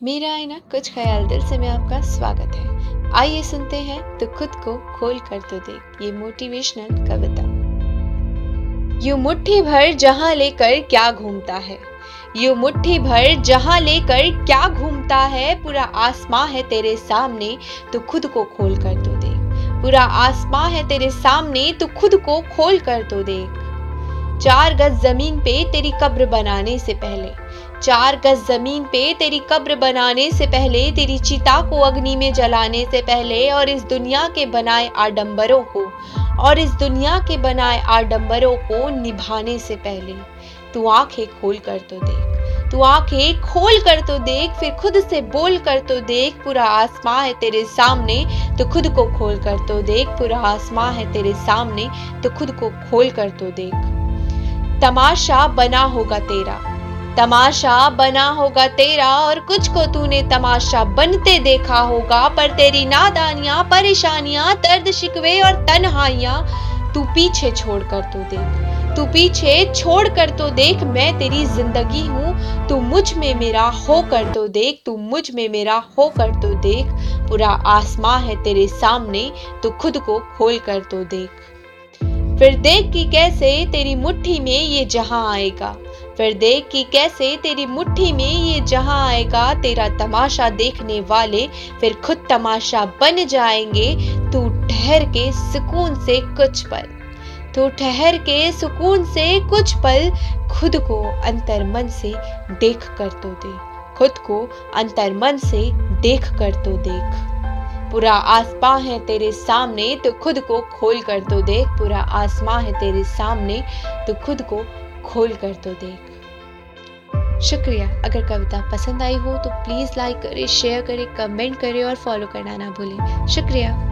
मेरा आईना कुछ ख्याल दिल से में आपका स्वागत है। आइए सुनते हैं तो खुद को खोल कर तो देख, ये मोटिवेशनल कविता। यू मुट्ठी भर जहाँ लेकर क्या घूमता है? यू मुट्ठी भर जहाँ लेकर क्या घूमता है? पूरा आसमां है तेरे सामने तो खुद को खोल कर तो देख। पूरा आसमां है तेरे सामने तो खुद को खोल कर तो देख। चार गज ज़मीन पे तेरी कब्र बनाने से पहले चार गज ज़मीन पे तेरी कब्र बनाने से पहले, तेरी चिता को अग्नि में जलाने से पहले और इस दुनिया के बनाए आडंबरों को, और इस दुनिया के बनाए आडंबरों को निभाने से पहले। तू आँखें खोल कर तो देख। तू आँखें खोल कर तो देख, फिर खुद से बोल कर तो देख, पूरा आसमां है तेरे सामने तो खुद को खोल कर तो देख, पूरा आसमां है तेरे सामने तो खुद को खोल कर तो देख। तमाशा बना होगा तेरा। तमाशा बना होगा तेरा और कुछ को तूने तमाशा बनते देखा होगा, पर तेरी नादानियाँ, परेशानियाँ, दर्द, शिकवे और तन्हाइयाँ तू पीछे छोड़ कर तो देख। तू पीछे छोड़ कर तो देख, मैं तेरी ज़िंदगी हूँ, तू मुझमें मेरा हो कर तो देख, तू मुझमें मेरा हो कर तो देख। पूरा आसमां है तेरे सामने तो खुद को खोल कर तो देख। फिर देख कि कैसे तेरी मुट्ठी में ये जहाँ आएगा। फिर देख कि कैसे तेरी मुट्ठी में ये जहाँ आएगा, तेरा तमाशा देखने वाले फिर खुद तमाशा बन जाएँगे। तू ठहर के सुकून से कुछ पल तो ठहर के सुकून से कुछ पल खुद को अंतर मन से देख कर तो दे खुद को अंतर मन से देख कर तो देख। पूरा आसमां है तेरे सामने तो खुद को खोल कर तो देख। पूरा आसमां है तेरे सामने तो खुद को खोल कर तो देख। शुक्रिया, अगर कविता पसंद आई हो तो प्लीज़ लाइक करें शेयर करें कमेंट करें और फॉलो करना ना भूलें। शुक्रिया।